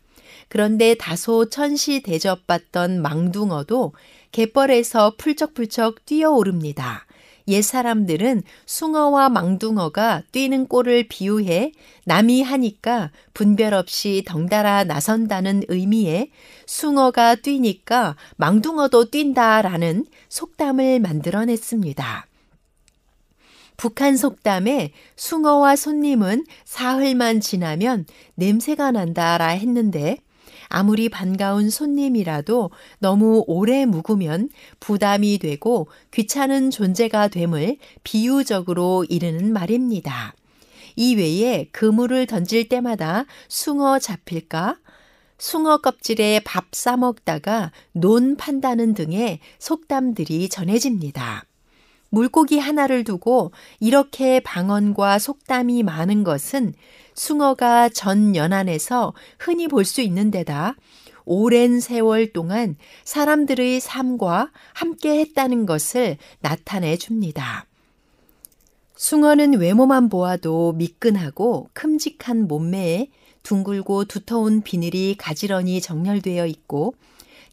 그런데 다소 천시 대접받던 망둥어도 갯벌에서 풀쩍풀쩍 뛰어오릅니다. 옛 사람들은 숭어와 망둥어가 뛰는 꼴을 비유해 남이 하니까 분별 없이 덩달아 나선다는 의미에 숭어가 뛰니까 망둥어도 뛴다라는 속담을 만들어냈습니다. 북한 속담에 숭어와 손님은 사흘만 지나면 냄새가 난다라 했는데 아무리 반가운 손님이라도 너무 오래 묵으면 부담이 되고 귀찮은 존재가 됨을 비유적으로 이르는 말입니다. 이 외에 그물을 던질 때마다 숭어 잡힐까? 숭어 껍질에 밥 싸먹다가 논 판다는 등의 속담들이 전해집니다. 물고기 하나를 두고 이렇게 방언과 속담이 많은 것은 숭어가 전 연안에서 흔히 볼 수 있는 데다 오랜 세월 동안 사람들의 삶과 함께 했다는 것을 나타내 줍니다. 숭어는 외모만 보아도 미끈하고 큼직한 몸매에 둥글고 두터운 비늘이 가지런히 정렬되어 있고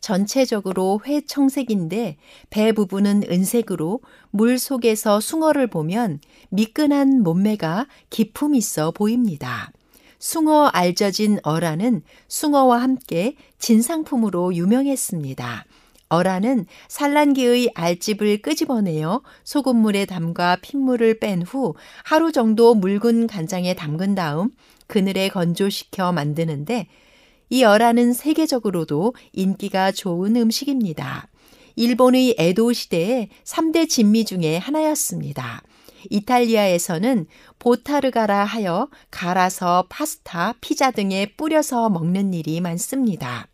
전체적으로 회청색인데 배 부분은 은색으로 물 속에서 숭어를 보면 미끈한 몸매가 기품 있어 보입니다. 숭어 알져진 어라는 숭어와 함께 진상품으로 유명했습니다. 어라는 산란기의 알집을 끄집어내어 소금물에 담가 핏물을 뺀 후 하루 정도 묽은 간장에 담근 다음 그늘에 건조시켜 만드는데 이 어라는 세계적으로도 인기가 좋은 음식입니다. 일본의 에도 시대의 3대 진미 중의 하나였습니다. 이탈리아에서는 보타르가라 하여 갈아서 파스타, 피자 등에 뿌려서 먹는 일이 많습니다.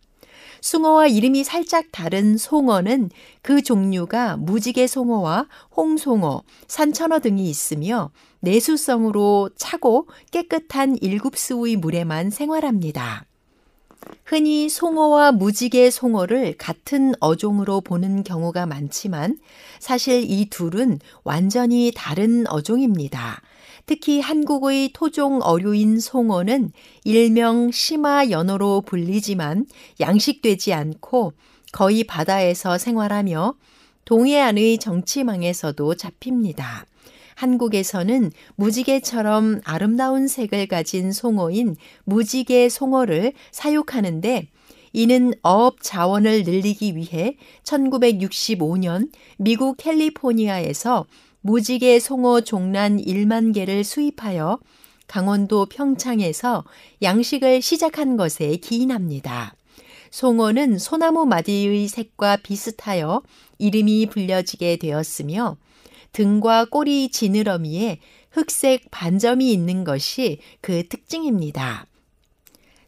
숭어와 이름이 살짝 다른 송어는 그 종류가 무지개 송어와 홍송어, 산천어 등이 있으며 내수성으로 차고 깨끗한 일급수의 물에만 생활합니다. 흔히 송어와 무지개 송어를 같은 어종으로 보는 경우가 많지만 사실 이 둘은 완전히 다른 어종입니다. 특히 한국의 토종 어류인 송어는 일명 심화 연어로 불리지만 양식되지 않고 거의 바다에서 생활하며 동해안의 정치망에서도 잡힙니다. 한국에서는 무지개처럼 아름다운 색을 가진 송어인 무지개 송어를 사육하는데 이는 어업 자원을 늘리기 위해 1965년 미국 캘리포니아에서 무지개 송어 종란 1만 개를 수입하여 강원도 평창에서 양식을 시작한 것에 기인합니다. 송어는 소나무 마디의 색과 비슷하여 이름이 불려지게 되었으며 등과 꼬리 지느러미에 흑색 반점이 있는 것이 그 특징입니다.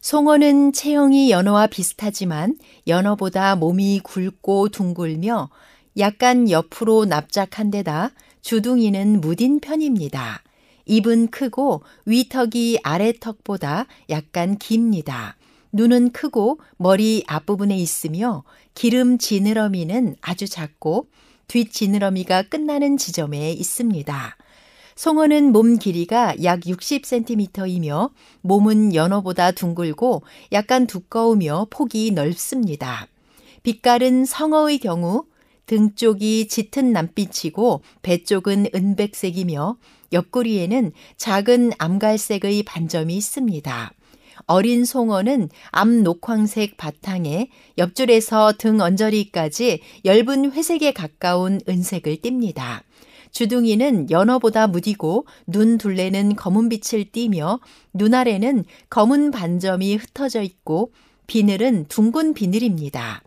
송어는 체형이 연어와 비슷하지만 연어보다 몸이 굵고 둥글며 약간 옆으로 납작한 데다 주둥이는 무딘 편입니다. 입은 크고 위턱이 아래턱보다 약간 깁니다. 눈은 크고 머리 앞부분에 있으며 기름 지느러미는 아주 작고 뒷 지느러미가 끝나는 지점에 있습니다. 송어는 몸 길이가 약 60cm이며 몸은 연어보다 둥글고 약간 두꺼우며 폭이 넓습니다. 빛깔은 성어의 경우 등 쪽이 짙은 남빛이고 배 쪽은 은백색이며 옆구리에는 작은 암갈색의 반점이 있습니다. 어린 송어는 암 녹황색 바탕에 옆줄에서 등 언저리까지 엷은 회색에 가까운 은색을 띱니다. 주둥이는 연어보다 무디고 눈 둘레는 검은 빛을 띠며 눈아래는 검은 반점이 흩어져 있고 비늘은 둥근 비늘입니다.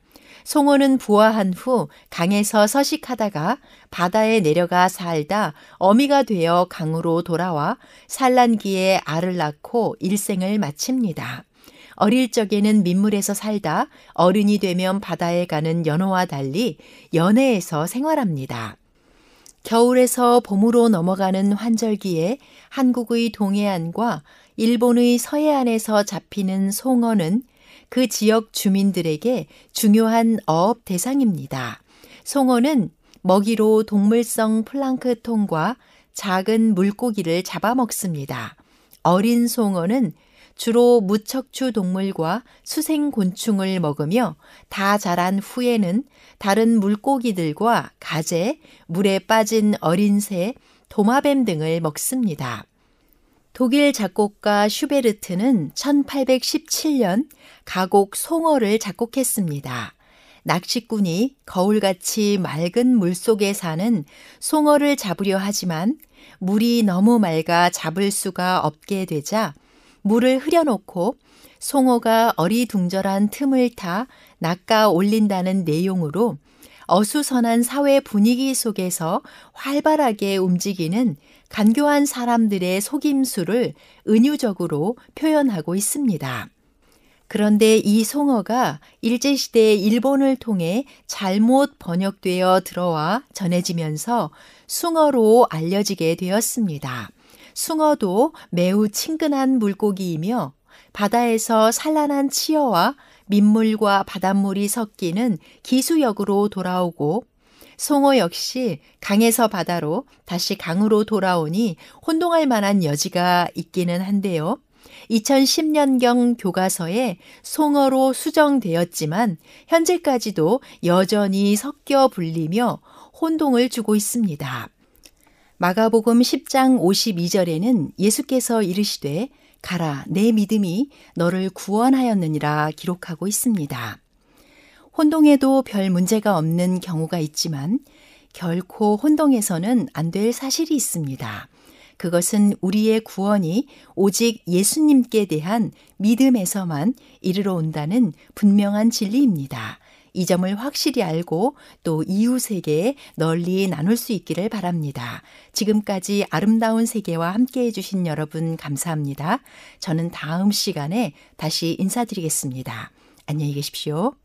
송어는 부화한 후 강에서 서식하다가 바다에 내려가 살다 어미가 되어 강으로 돌아와 산란기에 알을 낳고 일생을 마칩니다. 어릴 적에는 민물에서 살다 어른이 되면 바다에 가는 연어와 달리 연해에서 생활합니다. 겨울에서 봄으로 넘어가는 환절기에 한국의 동해안과 일본의 서해안에서 잡히는 송어는 그 지역 주민들에게 중요한 어업 대상입니다. 송어는 먹이로 동물성 플랑크톤과 작은 물고기를 잡아먹습니다. 어린 송어는 주로 무척추 동물과 수생 곤충을 먹으며 다 자란 후에는 다른 물고기들과 가재, 물에 빠진 어린 새, 도마뱀 등을 먹습니다. 독일 작곡가 슈베르트는 1817년 가곡 송어를 작곡했습니다. 낚시꾼이 거울같이 맑은 물 속에 사는 송어를 잡으려 하지만 물이 너무 맑아 잡을 수가 없게 되자 물을 흐려놓고 송어가 어리둥절한 틈을 타 낚아 올린다는 내용으로 어수선한 사회 분위기 속에서 활발하게 움직이는 간교한 사람들의 속임수를 은유적으로 표현하고 있습니다. 그런데 이 송어가 일제시대 일본을 통해 잘못 번역되어 들어와 전해지면서 숭어로 알려지게 되었습니다. 숭어도 매우 친근한 물고기이며 바다에서 산란한 치어와 민물과 바닷물이 섞이는 기수역으로 돌아오고 송어 역시 강에서 바다로 다시 강으로 돌아오니 혼동할 만한 여지가 있기는 한데요. 2010년경 교과서에 송어로 수정되었지만 현재까지도 여전히 섞여 불리며 혼동을 주고 있습니다. 마가복음 10장 52절에는 예수께서 이르시되 가라 내 믿음이 너를 구원하였느니라 기록하고 있습니다. 혼동에도 별 문제가 없는 경우가 있지만 결코 혼동해서는 안 될 사실이 있습니다. 그것은 우리의 구원이 오직 예수님께 대한 믿음에서만 이르러 온다는 분명한 진리입니다. 이 점을 확실히 알고 또 이웃에게 널리 나눌 수 있기를 바랍니다. 지금까지 아름다운 세계와 함께 해주신 여러분 감사합니다. 저는 다음 시간에 다시 인사드리겠습니다. 안녕히 계십시오.